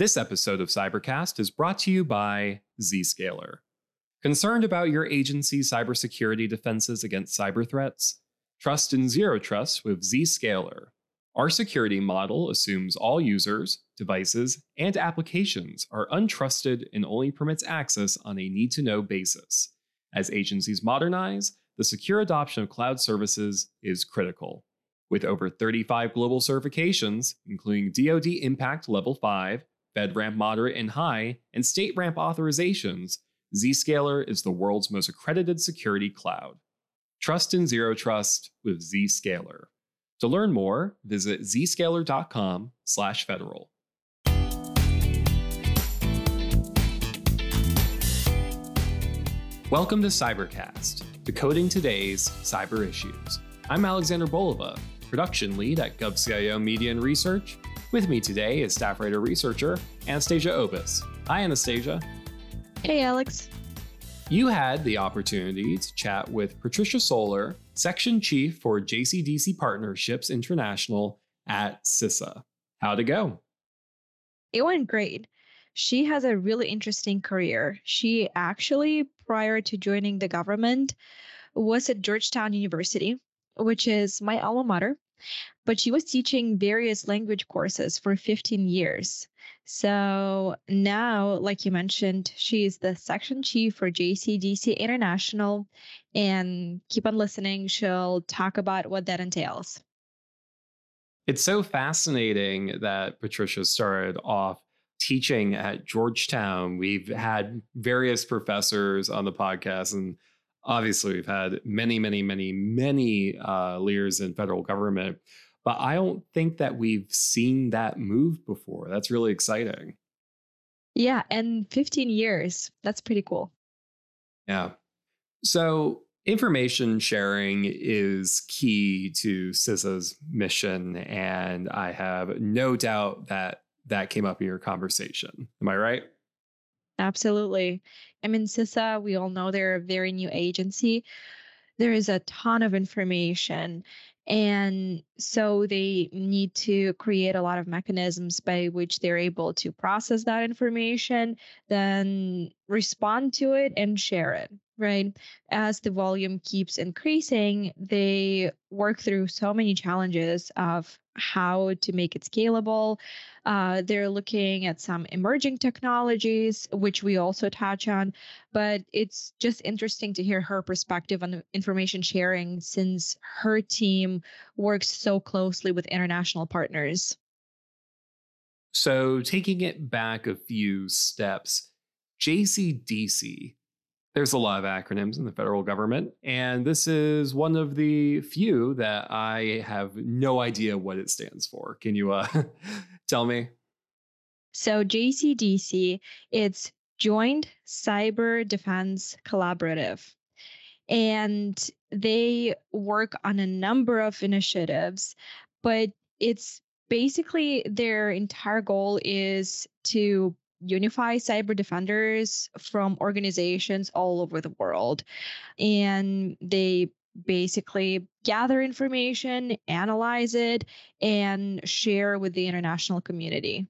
This episode of Cybercast is brought to you by Zscaler. Concerned about your agency's cybersecurity defenses against cyber threats? Trust in Zero Trust with Zscaler. Our security model assumes all users, devices, and applications are untrusted and only permits access on a need to know basis. As agencies modernize, the secure adoption of cloud services is critical. With over 35 global certifications, including DoD Impact Level 5, FedRAMP Moderate and High, and StateRAMP authorizations, Zscaler is the world's most accredited security cloud. Trust in Zero Trust with Zscaler. To learn more, visit zscaler.com/federal. Welcome to Cybercast, decoding today's cyber issues. I'm Alexander Bolova, production lead at GovCIO Media and Research. With me today is staff writer researcher Anastasia Obis. Hi, Anastasia. Hey, Alex. You had the opportunity to chat with Patricia Soler, section chief for JCDC Partnerships International at CISA. How'd it go? It went great. She has a really interesting career. She actually, prior to joining the government, was at Georgetown University, which is my alma mater, but she was teaching various language courses for 15 years. So now, like you mentioned, she is the section chief for JCDC International. And keep on listening, she'll talk about what that entails. It's so fascinating that Patricia started off teaching at Georgetown. We've had various professors on the podcast, and obviously, we've had many, many, many, many uh, leaders in federal government. But I don't think that we've seen that move before. That's really exciting. Yeah, and 15 years. That's pretty cool. Yeah. So, information sharing is key to CISA's mission. And I have no doubt that that came up in your conversation. Am I right? Absolutely. I mean, CISA, we all know they're a very new agency. There is a ton of information and so they need to create a lot of mechanisms by which they're able to process that information, then respond to it and share it, right? As the volume keeps increasing, they work through so many challenges of how to make it scalable. Uh, they're looking at some emerging technologies, which we also touch on, but it's just interesting to hear her perspective on information sharing since her team works so closely with international partners. So, taking it back a few steps, JCDC there's a lot of acronyms in the federal government, and this is one of the few that I have no idea what it stands for. Can you uh, tell me? So, JCDC, it's Joint Cyber Defense Collaborative. And they work on a number of initiatives, but it's basically their entire goal is to unify cyber defenders from organizations all over the world. And they basically gather information, analyze it, and share with the international community.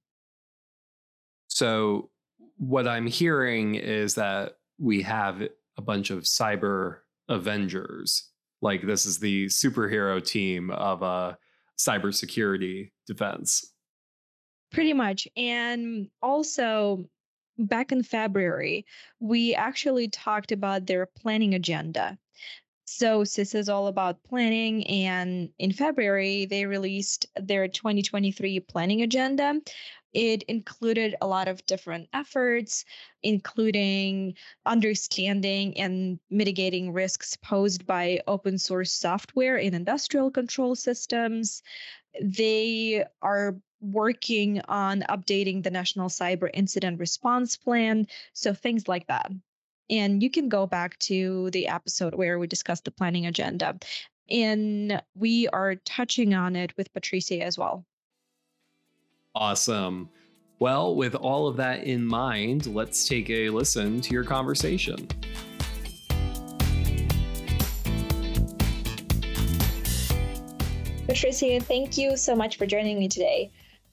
So, what I'm hearing is that we have a bunch of cyber avengers. Like, this is the superhero team of a cybersecurity defense. Pretty much. And also, back in February, we actually talked about their planning agenda. So, CISA is all about planning. And in February, they released their 2023 planning agenda. It included a lot of different efforts, including understanding and mitigating risks posed by open source software in industrial control systems. They are working on updating the National Cyber Incident Response Plan. So things like that. And you can go back to the episode where we discussed the planning agenda. And we are touching on it with Patricia as well. Awesome. Well, with all of that in mind, let's take a listen to your conversation. Patricia, thank you so much for joining me today.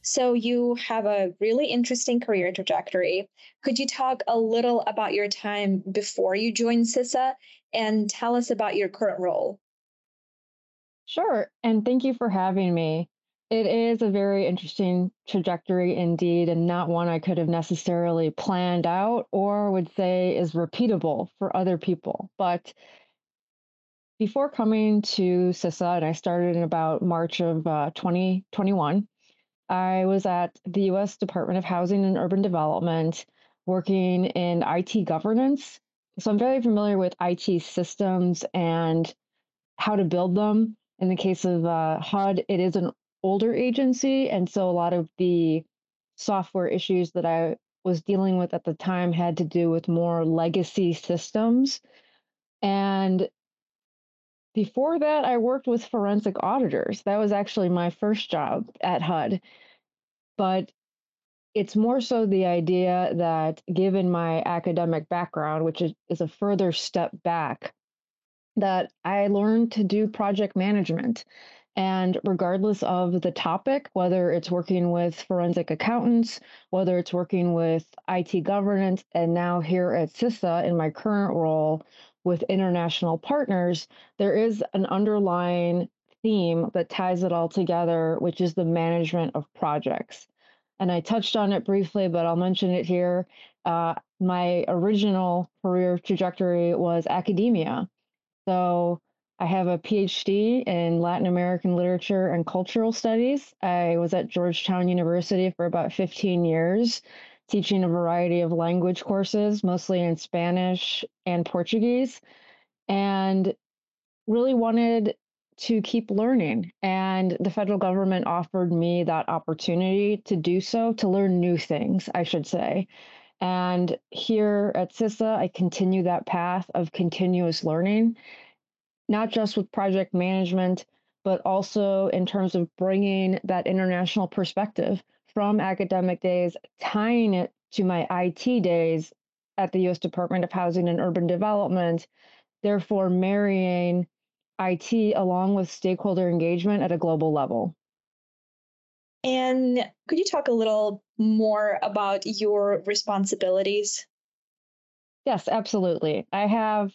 So, you have a really interesting career trajectory. Could you talk a little about your time before you joined CISA and tell us about your current role? Sure. And thank you for having me. It is a very interesting trajectory indeed, and not one I could have necessarily planned out or would say is repeatable for other people. But before coming to CISA, and I started in about March of uh, 2021, I was at the US Department of Housing and Urban Development working in IT governance. So I'm very familiar with IT systems and how to build them. In the case of uh, HUD, it is an older agency. And so a lot of the software issues that I was dealing with at the time had to do with more legacy systems. And before that, I worked with forensic auditors. That was actually my first job at HUD. But it's more so the idea that given my academic background, which is, a further step back, that I learned to do project management. And regardless of the topic, whether it's working with forensic accountants, whether it's working with IT governance, and now here at CISA in my current role with international partners, there is an underlying theme that ties it all together, which is the management of projects. And I touched on it briefly, but I'll mention it here. Uh, my original career trajectory was academia. So I have a PhD in Latin American literature and cultural studies. I was at Georgetown University for about 15 years, teaching a variety of language courses, mostly in Spanish and Portuguese, and really wanted to keep learning. And the federal government offered me that opportunity to do so, to learn new things, I should say. And here at CISA, I continue that path of continuous learning not just with project management, but also in terms of bringing that international perspective from academic days, tying it to my IT days at the US Department of Housing and Urban Development, therefore marrying IT along with stakeholder engagement at a global level. And could you talk a little more about your responsibilities? Yes, absolutely. I have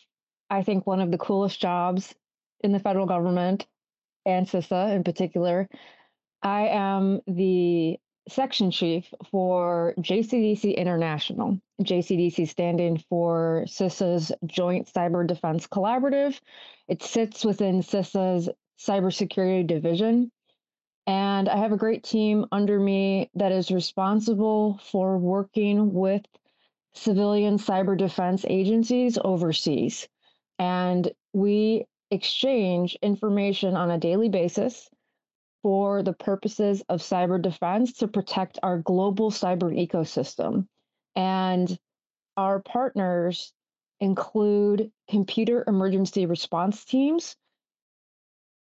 I think, one of the coolest jobs in the federal government and CISA in particular. I am the section chief for JCDC International. JCDC standing for CISA's Joint Cyber Defense Collaborative. It sits within CISA's Cybersecurity Division. And I have a great team under me that is responsible for working with civilian cyber defense agencies overseas. And we exchange information on a daily basis for the purposes of cyber defense to protect our global cyber ecosystem. And our partners include computer emergency response teams.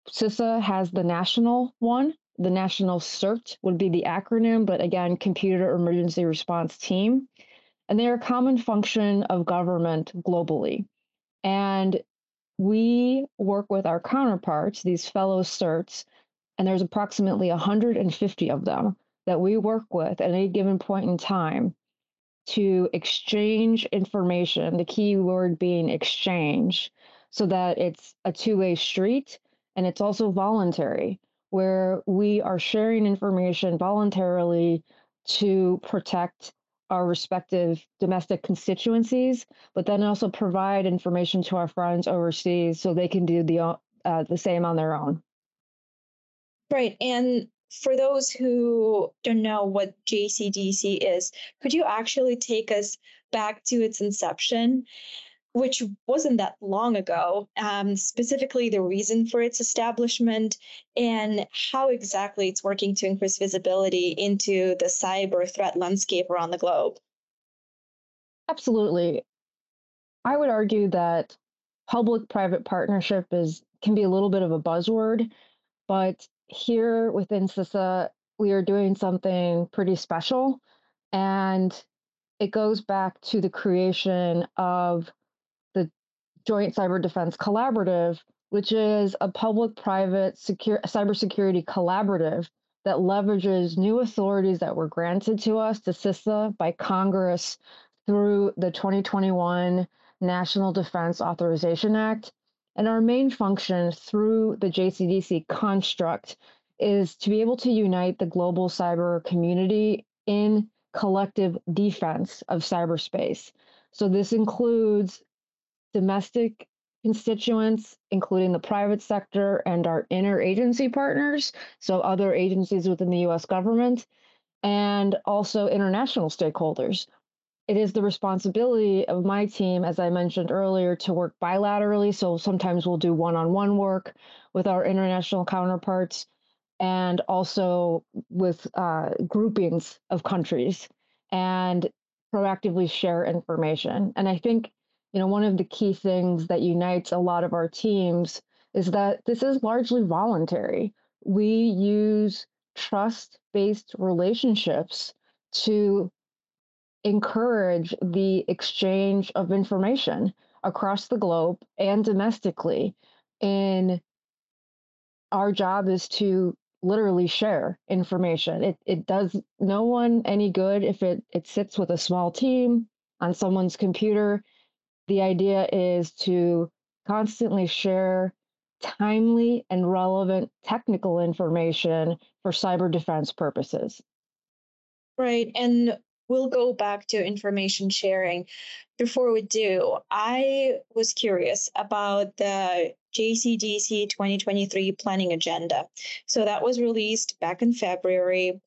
CISA has the national one. The national CERT would be the acronym, but again, Computer Emergency Response Team. And they are a common function of government globally. And we work with our counterparts, these fellow certs, and there's approximately 150 of them that we work with at any given point in time to exchange information, the key word being exchange, so that it's a two way street and it's also voluntary, where we are sharing information voluntarily to protect our respective domestic constituencies, but then also provide information to our friends overseas so they can do the uh, the same on their own. Right, and for those who don't know what JCDC is, could you actually take us back to its inception which wasn't that long ago, um, specifically the reason for its establishment and how exactly it's working to increase visibility into the cyber threat landscape around the globe. Absolutely. I would argue that public private partnership is can be a little bit of a buzzword, but here within CISA, we are doing something pretty special. And it goes back to the creation of the Joint Cyber Defense Collaborative, which is a public private secure, cybersecurity collaborative that leverages new authorities that were granted to us to CISA by Congress through the 2021 National Defense Authorization Act. And our main function through the JCDC construct is to be able to unite the global cyber community in collective defense of cyberspace. So this includes domestic constituents, including the private sector and our interagency partners, so other agencies within the US government, and also international stakeholders. It is the responsibility of my team, as I mentioned earlier, to work bilaterally. So sometimes we'll do one on one work with our international counterparts and also with uh, groupings of countries and proactively share information. And I think you know, one of the key things that unites a lot of our teams is that this is largely voluntary. We use trust based relationships to encourage the exchange of information across the globe and domestically. And our job is to literally share information. It, it does no one any good if it, it sits with a small team on someone's computer the idea is to constantly share timely and relevant technical information for cyber defense purposes. Right. And we'll go back to information sharing. Before we do, I was curious about the JCDC 2023 planning agenda. So that was released back in February.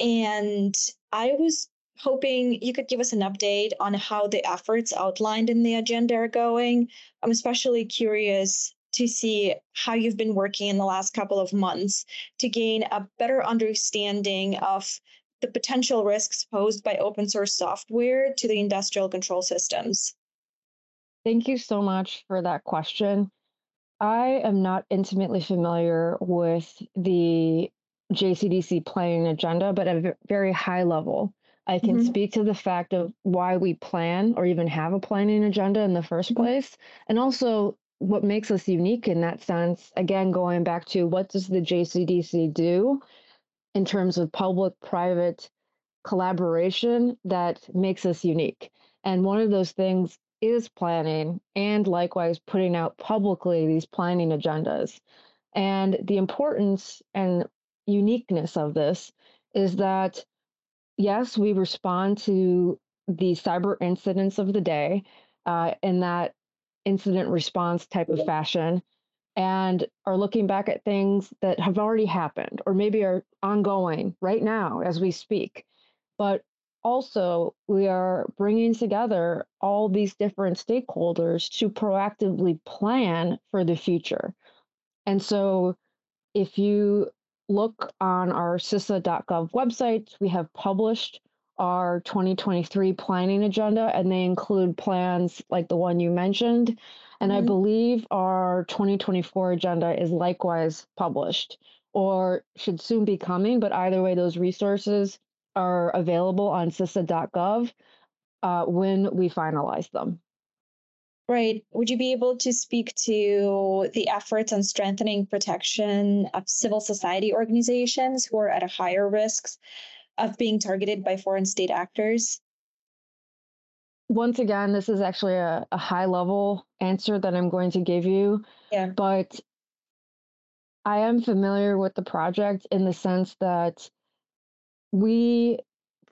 And I was hoping you could give us an update on how the efforts outlined in the agenda are going. I'm especially curious to see how you've been working in the last couple of months to gain a better understanding of the potential risks posed by open source software to the industrial control systems. Thank you so much for that question. I am not intimately familiar with the JCDC planning agenda, but at a very high level. I can mm-hmm. speak to the fact of why we plan or even have a planning agenda in the 1st mm-hmm. place, and also what makes us unique in that sense. Again, going back to what does the JCDC do in terms of public private collaboration that makes us unique. And one of those things is planning and likewise putting out publicly these planning agendas. And the importance and uniqueness of this is that yes, we respond to the cyber incidents of the day uh, in that incident response type of fashion and are looking back at things that have already happened or maybe are ongoing right now as we speak. But also, we are bringing together all these different stakeholders to proactively plan for the future. And so, if you look on our CISA.gov website. We have published our 2023 planning agenda, and they include plans like the one you mentioned. And. I believe our 2024 agenda is likewise published or should soon be coming. But either way, those resources are available on CISA.gov uh, when we finalize them. Right. Would you be able to speak to the efforts on strengthening protection of civil society organizations who are at a higher risks of being targeted by foreign state actors? Once again, this is actually a, a high level answer that I'm going to give you. Yeah. But I am familiar with the project in the sense that we,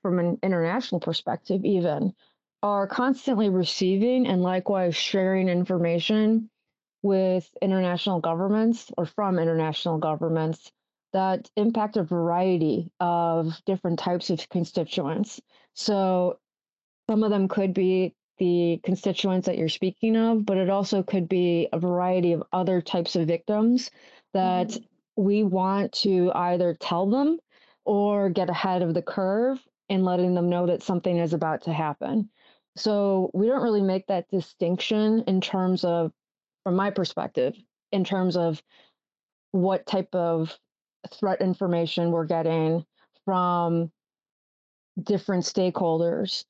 from an international perspective, even, are constantly receiving and likewise sharing information with international governments or from international governments that impact a variety of different types of constituents. So some of them could be the constituents that you're speaking of, but it also could be a variety of other types of victims that mm-hmm. we want to either tell them or get ahead of the curve in letting them know that something is about to happen. So we don't really make that distinction in terms of, from my perspective, in terms of what type of threat information we're getting from different stakeholders.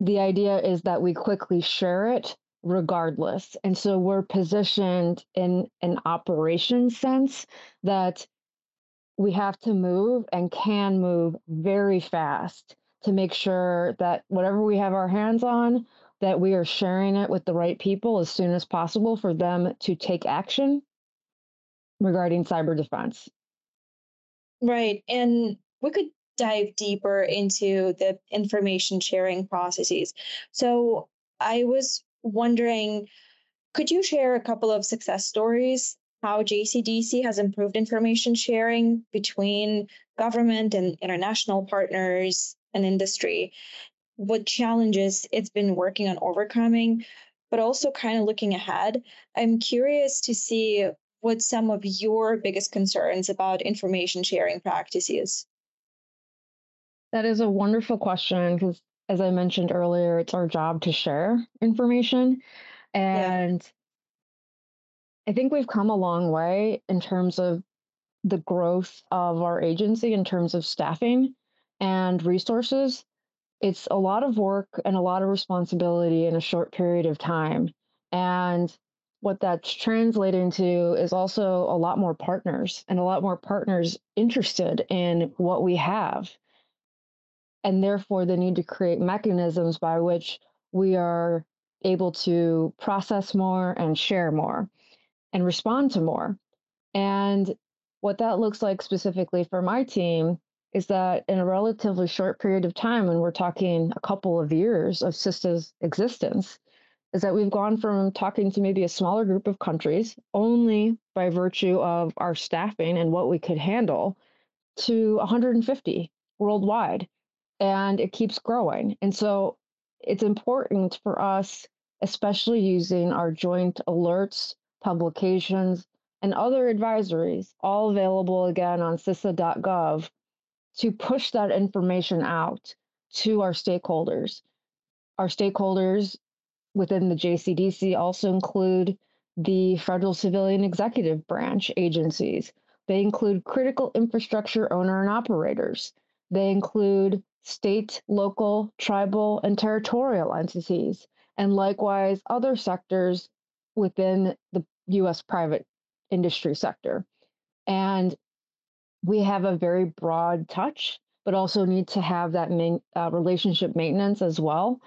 The idea is that we quickly share it regardless. And so we're positioned in an operation sense that we have to move and can move very fast to make sure that whatever we have our hands on, that we are sharing it with the right people as soon as possible for them to take action regarding cyber defense. Right. And we could dive deeper into the information sharing processes. So I was wondering, could you share a couple of success stories how JCDC has improved information sharing between government and international partners and industry, what challenges it's been working on overcoming, but also kind of looking ahead. I'm curious to see what some of your biggest concerns about information sharing practices. That is a wonderful question because, as I mentioned earlier, it's our job to share information. And yeah. I think we've come a long way in terms of the growth of our agency, in terms of staffing and resources. It's a lot of work and a lot of responsibility in a short period of time. And what that's translating to is also a lot more partners and a lot more partners interested in what we have. And therefore, the need to create mechanisms by which we are able to process more and share more and respond to more. And what that looks like specifically for my team is that in a relatively short period of time, and we're talking a couple of years of CISA's existence, is that we've gone from talking to maybe a smaller group of countries only by virtue of our staffing and what we could handle to 150 worldwide. And it keeps growing. And so it's important for us, especially using our joint alerts publications, and other advisories, all available again on CISA.gov, to push that information out to our stakeholders. Our stakeholders within the JCDC also include the federal civilian executive branch agencies. They include critical infrastructure owner and operators. They include state, local, tribal, and territorial entities, and likewise other sectors within the US private industry sector. And we have a very broad touch, but also need to have that main, uh, relationship maintenance as well.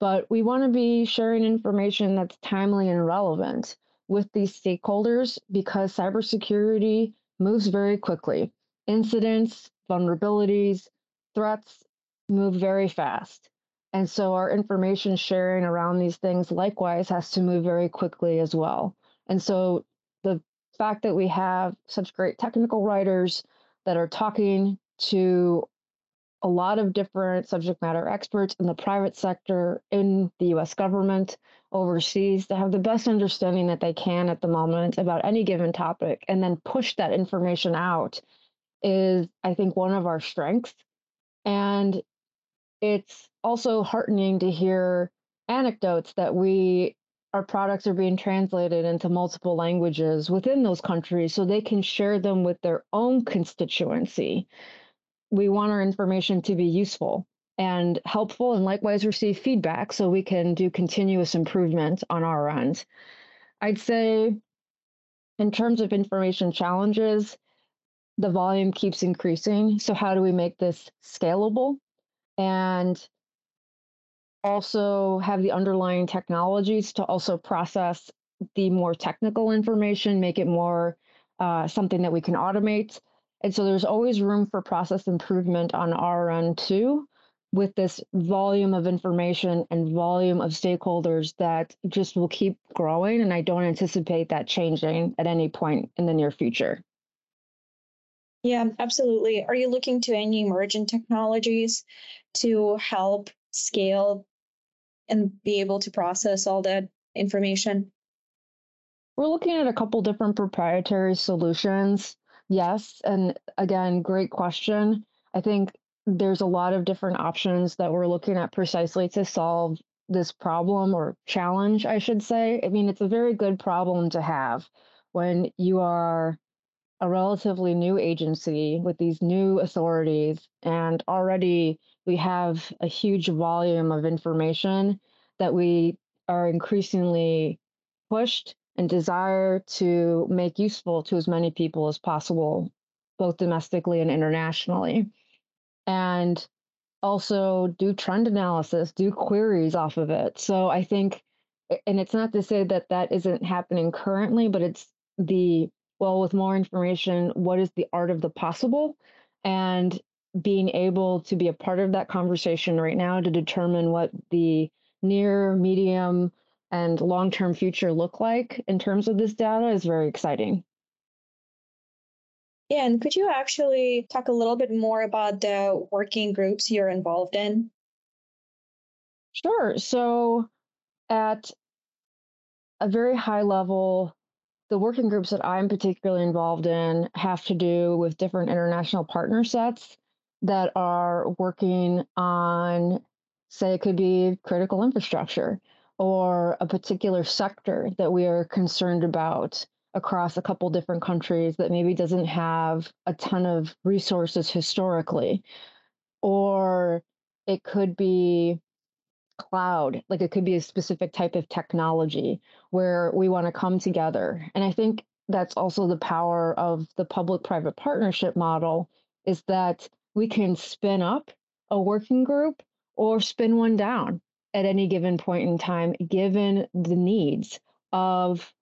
But we want to be sharing information that's timely and relevant with these stakeholders because cybersecurity moves very quickly. Incidents, vulnerabilities, threats move very fast. And so our information sharing around these things likewise has to move very quickly as well. And so the fact that we have such great technical writers that are talking to a lot of different subject matter experts in the private sector, in the US government, overseas, to have the best understanding that they can at the moment about any given topic and then push that information out is, I think, one of our strengths. And it's also heartening to hear anecdotes that we our products are being translated into multiple languages within those countries so they can share them with their own constituency. We want our information to be useful and helpful and likewise receive feedback so we can do continuous improvement on our end. I'd say, in terms of information challenges, the volume keeps increasing. So, how do we make this scalable? And also have the underlying technologies to also process the more technical information, make it more uh, something that we can automate. And so there's always room for process improvement on our end too, with this volume of information and volume of stakeholders that just will keep growing. And I don't anticipate that changing at any point in the near future. Yeah, absolutely. Are you looking to any emerging technologies to help scale and be able to process all that information? We're looking at a couple different proprietary solutions. Yes. And again, great question. I think there's a lot of different options that we're looking at precisely to solve this problem or challenge, I should say. I mean, it's a very good problem to have when you are a relatively new agency with these new authorities, and already we have a huge volume of information that we are increasingly pushed and desire to make useful to as many people as possible both domestically and internationally. And also do trend analysis, do queries off of it. So I think, and it's not to say that that isn't happening currently, but it's the, well, with more information, what is the art of the possible? And being able to be a part of that conversation right now to determine what the near, medium, and long term future look like in terms of this data is very exciting. Yeah, and could you actually talk a little bit more about the working groups you're involved in? Sure. So, at a very high level, the working groups that I'm particularly involved in have to do with different international partner sets that are working on, say, it could be critical infrastructure or a particular sector that we are concerned about across a couple different countries that maybe doesn't have a ton of resources historically. Or it could be cloud like it could be a specific type of technology where we want to come together. And i think that's also the power of the public private partnership model is that we can spin up a working group or spin one down at any given point in time, given the needs of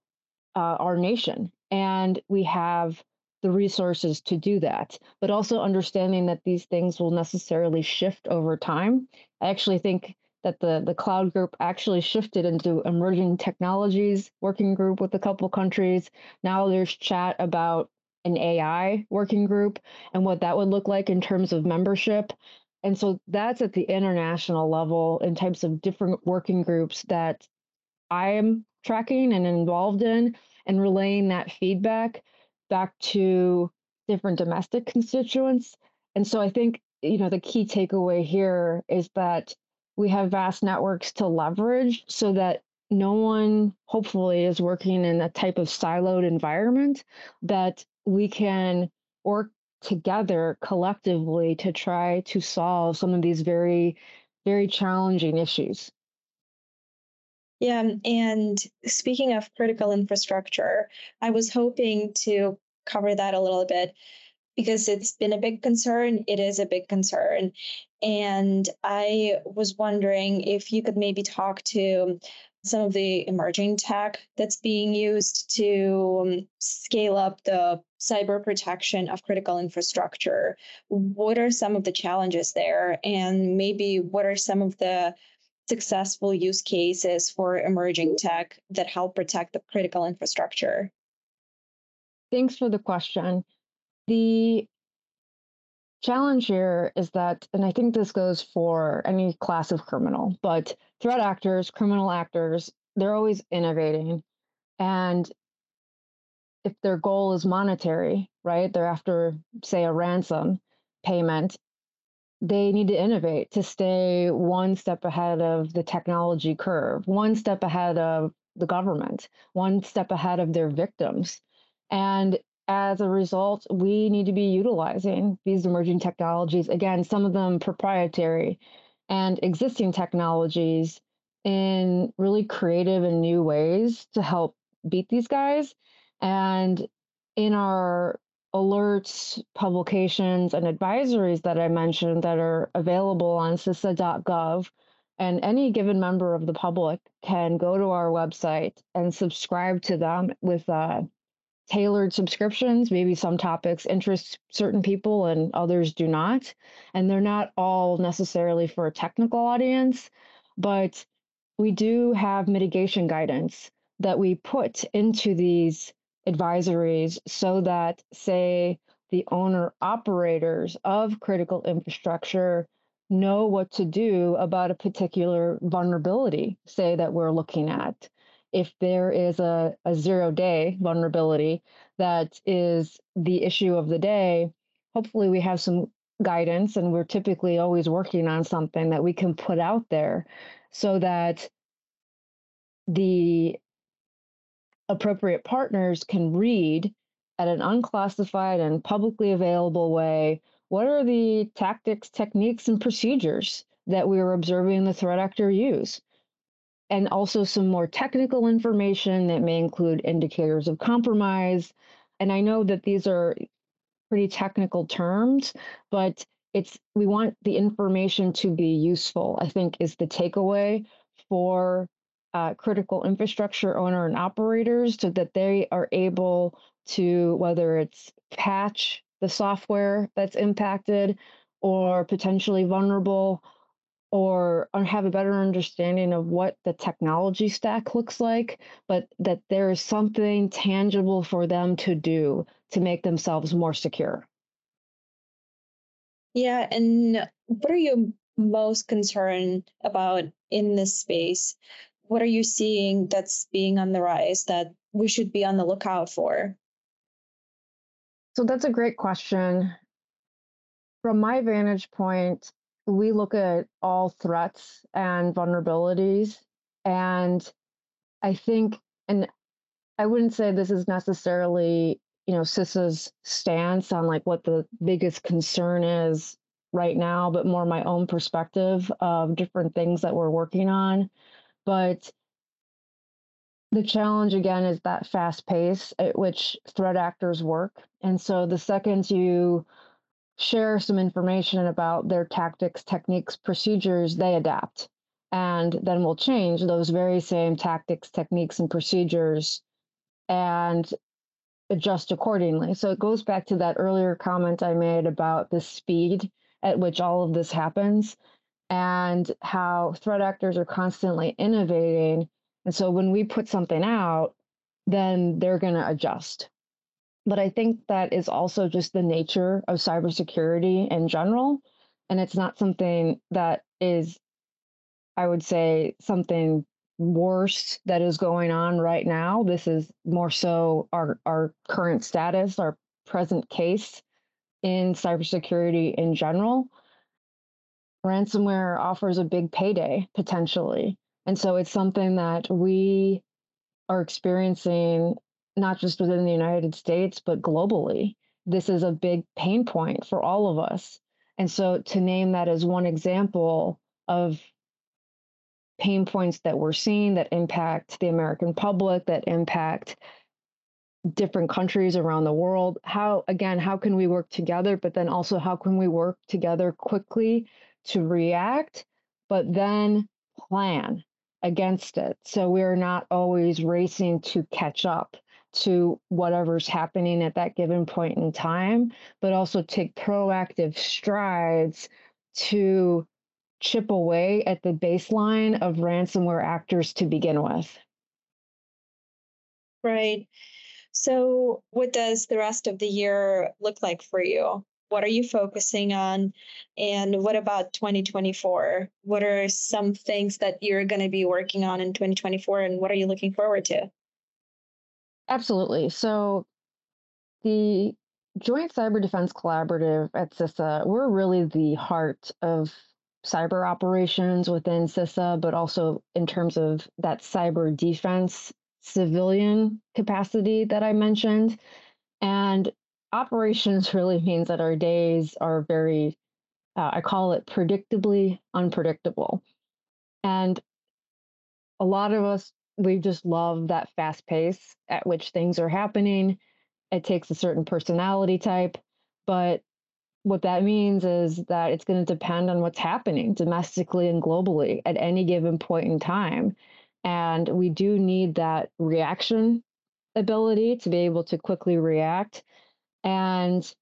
uh, our nation. And we have the resources to do that, but also understanding that these things will necessarily shift over time. I actually think that the, the cloud group actually shifted into emerging technologies working group with a couple countries. Now there's chat about an AI working group and what that would look like in terms of membership. And so that's at the international level in types of different working groups that I'm tracking and involved in and relaying that feedback back to different domestic constituents. And so I think, you know, the key takeaway here is that we have vast networks to leverage so that no one hopefully is working in a type of siloed environment that we can work together collectively to try to solve some of these very, very challenging issues. Yeah, and speaking of critical infrastructure, I was hoping to cover that a little bit because it's been a big concern. It is a big concern. And I was wondering if you could maybe talk to some of the emerging tech that's being used to um, scale up the cyber protection of critical infrastructure. What are some of the challenges there? And maybe what are some of the successful use cases for emerging tech that help protect the critical infrastructure? Thanks for the question. The challenge here is that, and I think this goes for any class of criminal, but threat actors, criminal actors, they're always innovating. And if their goal is monetary, right, they're after, say, a ransom payment, they need to innovate to stay one step ahead of the technology curve, one step ahead of the government, one step ahead of their victims. And as a result, we need to be utilizing these emerging technologies, again, some of them proprietary and existing technologies in really creative and new ways to help beat these guys. And in our alerts, publications, and advisories that I mentioned that are available on CISA.gov, and any given member of the public can go to our website and subscribe to them with uh, tailored subscriptions. Maybe some topics interest certain people and others do not. And they're not all necessarily for a technical audience, but we do have mitigation guidance that we put into these advisories so that, say, the owner operators of critical infrastructure know what to do about a particular vulnerability, say, that we're looking at. If there is a, a zero day vulnerability that is the issue of the day, hopefully we have some guidance and we're typically always working on something that we can put out there so that the appropriate partners can read at an unclassified and publicly available way what are the tactics, techniques, and procedures that we are observing the threat actor use and also some more technical information that may include indicators of compromise. And I know that these are pretty technical terms, but it's we want the information to be useful, I think is the takeaway for uh, critical infrastructure owner and operators so that they are able to, whether it's patch the software that's impacted or potentially vulnerable or have a better understanding of what the technology stack looks like, but that there is something tangible for them to do to make themselves more secure. Yeah, and what are you most concerned about in this space? What are you seeing that's being on the rise that we should be on the lookout for? So that's a great question. From my vantage point, we look at all threats and vulnerabilities. And I think, and I wouldn't say this is necessarily, you know, CISA's stance on like what the biggest concern is right now, but more my own perspective of different things that we're working on. But the challenge again is that fast pace at which threat actors work. And so the second you share some information about their tactics, techniques, procedures, they adapt. And then we'll change those very same tactics, techniques, and procedures and adjust accordingly. So it goes back to that earlier comment I made about the speed at which all of this happens and how threat actors are constantly innovating. And so when we put something out, then they're going to adjust. But I think that is also just the nature of cybersecurity in general. And it's not something that is, I would say, something worse that is going on right now. This is more so our, our current status, our present case in cybersecurity in general. Ransomware offers a big payday potentially. And so it's something that we are experiencing not just within the United States, but globally. This is a big pain point for all of us. And so to name that as one example of pain points that we're seeing that impact the American public, that impact different countries around the world, how, again, how can we work together? But then also, how can we work together quickly to react, but then plan against it? So we're not always racing to catch up to whatever's happening at that given point in time, but also take proactive strides to chip away at the baseline of ransomware actors to begin with. Right. So, what does the rest of the year look like for you? What are you focusing on? And what about 2024? What are some things that you're going to be working on in 2024? And what are you looking forward to? Absolutely. So the Joint Cyber Defense Collaborative at CISA, we're really the heart of cyber operations within CISA, but also in terms of that cyber defense civilian capacity that I mentioned. And operations really means that our days are very, uh, I call it predictably unpredictable. And a lot of us we just love that fast pace at which things are happening. It takes a certain personality type, but what that means is that it's going to depend on what's happening domestically and globally at any given point in time. And we do need that reaction ability to be able to quickly react. And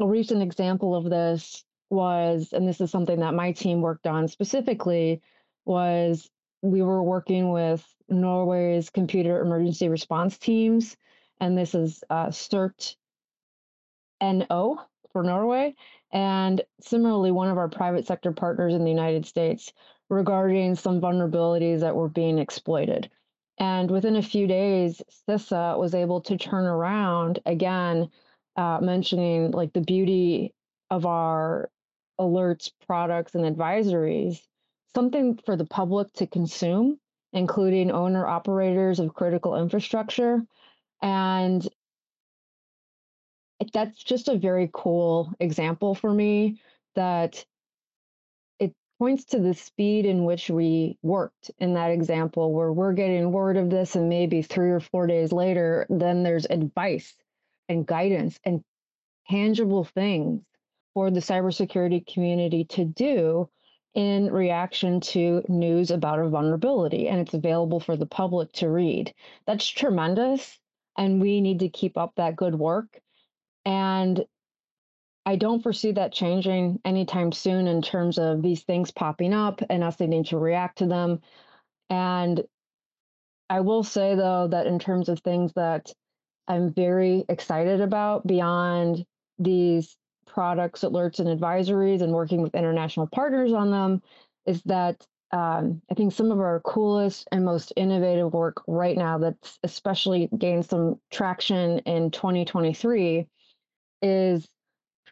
a recent example of this was, and this is something that my team worked on specifically, was we were working with Norway's computer emergency response teams, and this is uh, CERT NO for Norway. And similarly, one of our private sector partners in the United States regarding some vulnerabilities that were being exploited. And within a few days, CISA was able to turn around again, uh, mentioning like the beauty of our alerts, products, and advisories something for the public to consume, including owner operators of critical infrastructure. And that's just a very cool example for me that it points to the speed in which we worked in that example where we're getting word of this and maybe three or four days later then there's advice and guidance and tangible things for the cybersecurity community to do in reaction to news about a vulnerability, and it's available for the public to read. That's tremendous, and we need to keep up that good work. And I don't foresee that changing anytime soon in terms of these things popping up and us needing to react to them. And I will say, though, that in terms of things that I'm very excited about beyond these products, alerts, and advisories and working with international partners on them is that um, I think some of our coolest and most innovative work right now that's especially gained some traction in 2023 is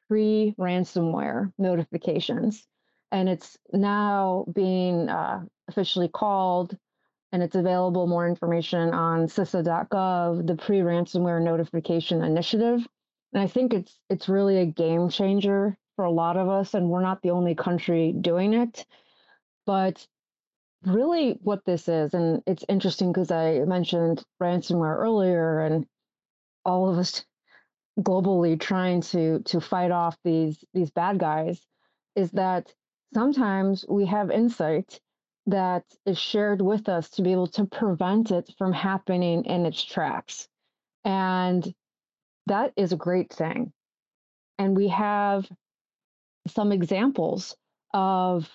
pre ransomware notifications. And it's now being uh, officially called and it's available more information on CISA.gov, the pre ransomware notification initiative. And I think it's it's really a game changer for a lot of us, and we're not the only country doing it. But really, what this is, and it's interesting because I mentioned ransomware earlier, and all of us globally trying to to fight off these these bad guys, is that sometimes we have insight that is shared with us to be able to prevent it from happening in its tracks. And that is a great thing. And we have some examples of,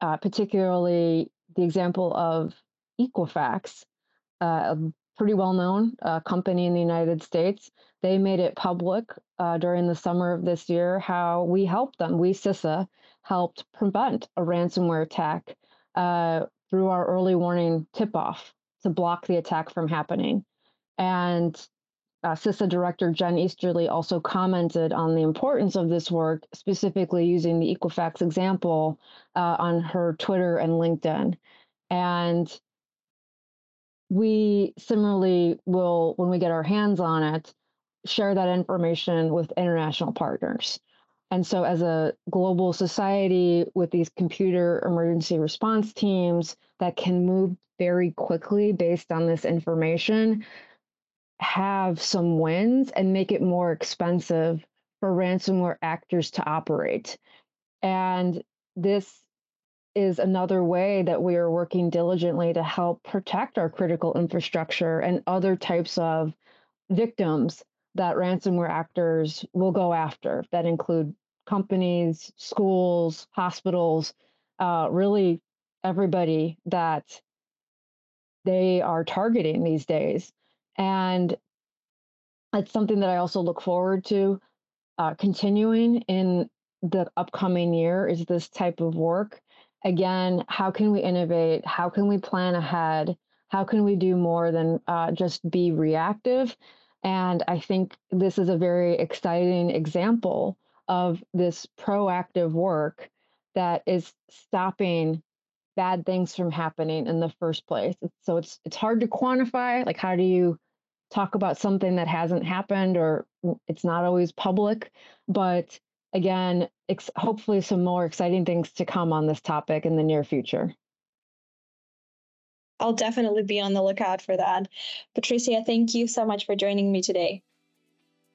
uh, particularly the example of Equifax, uh, a pretty well known uh, company in the United States. They made it public uh, during the summer of this year how we helped them. We, CISA, helped prevent a ransomware attack uh, through our early warning tip off to block the attack from happening. And uh, CISA Director Jen Easterly also commented on the importance of this work, specifically using the Equifax example uh, on her Twitter and LinkedIn. And we similarly will, when we get our hands on it, share that information with international partners. And so, as a global society with these computer emergency response teams that can move very quickly based on this information, have some wins and make it more expensive for ransomware actors to operate. And this is another way that we are working diligently to help protect our critical infrastructure and other types of victims that ransomware actors will go after that include companies, schools, hospitals, uh, really everybody that they are targeting these days. And it's something that I also look forward to uh, continuing in the upcoming year is this type of work. Again, how can we innovate? How can we plan ahead? How can we do more than uh, just be reactive? And I think this is a very exciting example of this proactive work that is stopping bad things from happening in the first place. So it's it's hard to quantify like how do you talk about something that hasn't happened or it's not always public, but again, ex- hopefully some more exciting things to come on this topic in the near future. I'll definitely be on the lookout for that. Patricia, thank you so much for joining me today.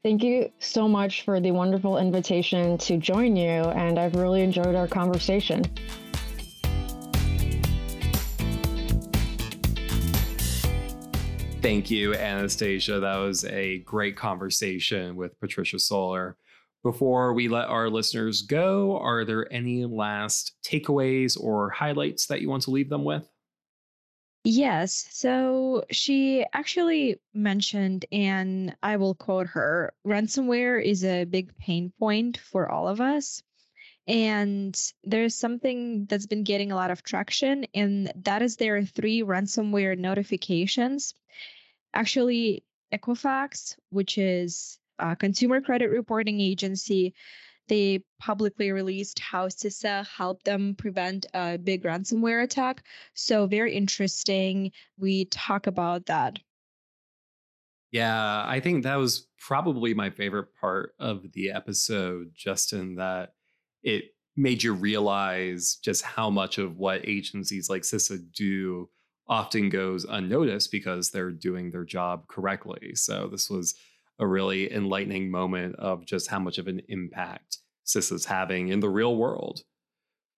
Thank you so much for the wonderful invitation to join you, and I've really enjoyed our conversation. Thank you, Anastasia. That was a great conversation with Patricia Soler. Before we let our listeners go, are there any last takeaways or highlights that you want to leave them with? Yes. So she actually mentioned, and I will quote her ransomware is a big pain point for all of us. And there's something that's been getting a lot of traction, and that is there are pre ransomware notifications. Actually, Equifax, which is a consumer credit reporting agency, they publicly released how CISA helped them prevent a big ransomware attack. So, very interesting. We talk about that. Yeah, I think that was probably my favorite part of the episode, just in that it made you realize just how much of what agencies like CISA do often goes unnoticed because they're doing their job correctly. So, this was a really enlightening moment of just how much of an impact CIS is having in the real world.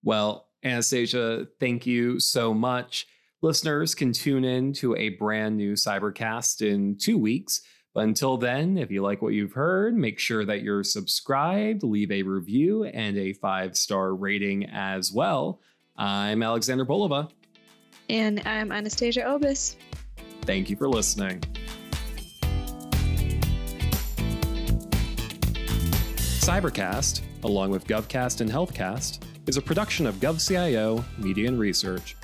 Well, Anastasia, thank you so much. Listeners can tune in to a brand new Cybercast in two weeks. But until then, if you like what you've heard, make sure that you're subscribed, leave a review, and a five star rating as well. I'm Alexander Bolova. And I'm Anastasia Obis. Thank you for listening. Cybercast, along with GovCast and HealthCast, is a production of GovCIO Media and Research.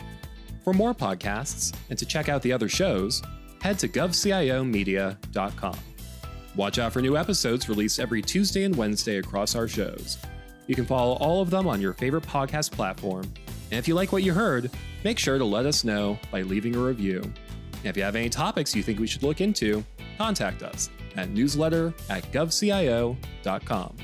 For more podcasts and to check out the other shows, head to govciomedia.com. Watch out for new episodes released every Tuesday and Wednesday across our shows. You can follow all of them on your favorite podcast platform. And if you like what you heard, make sure to let us know by leaving a review. And if you have any topics you think we should look into, contact us at newsletter at govcio.com.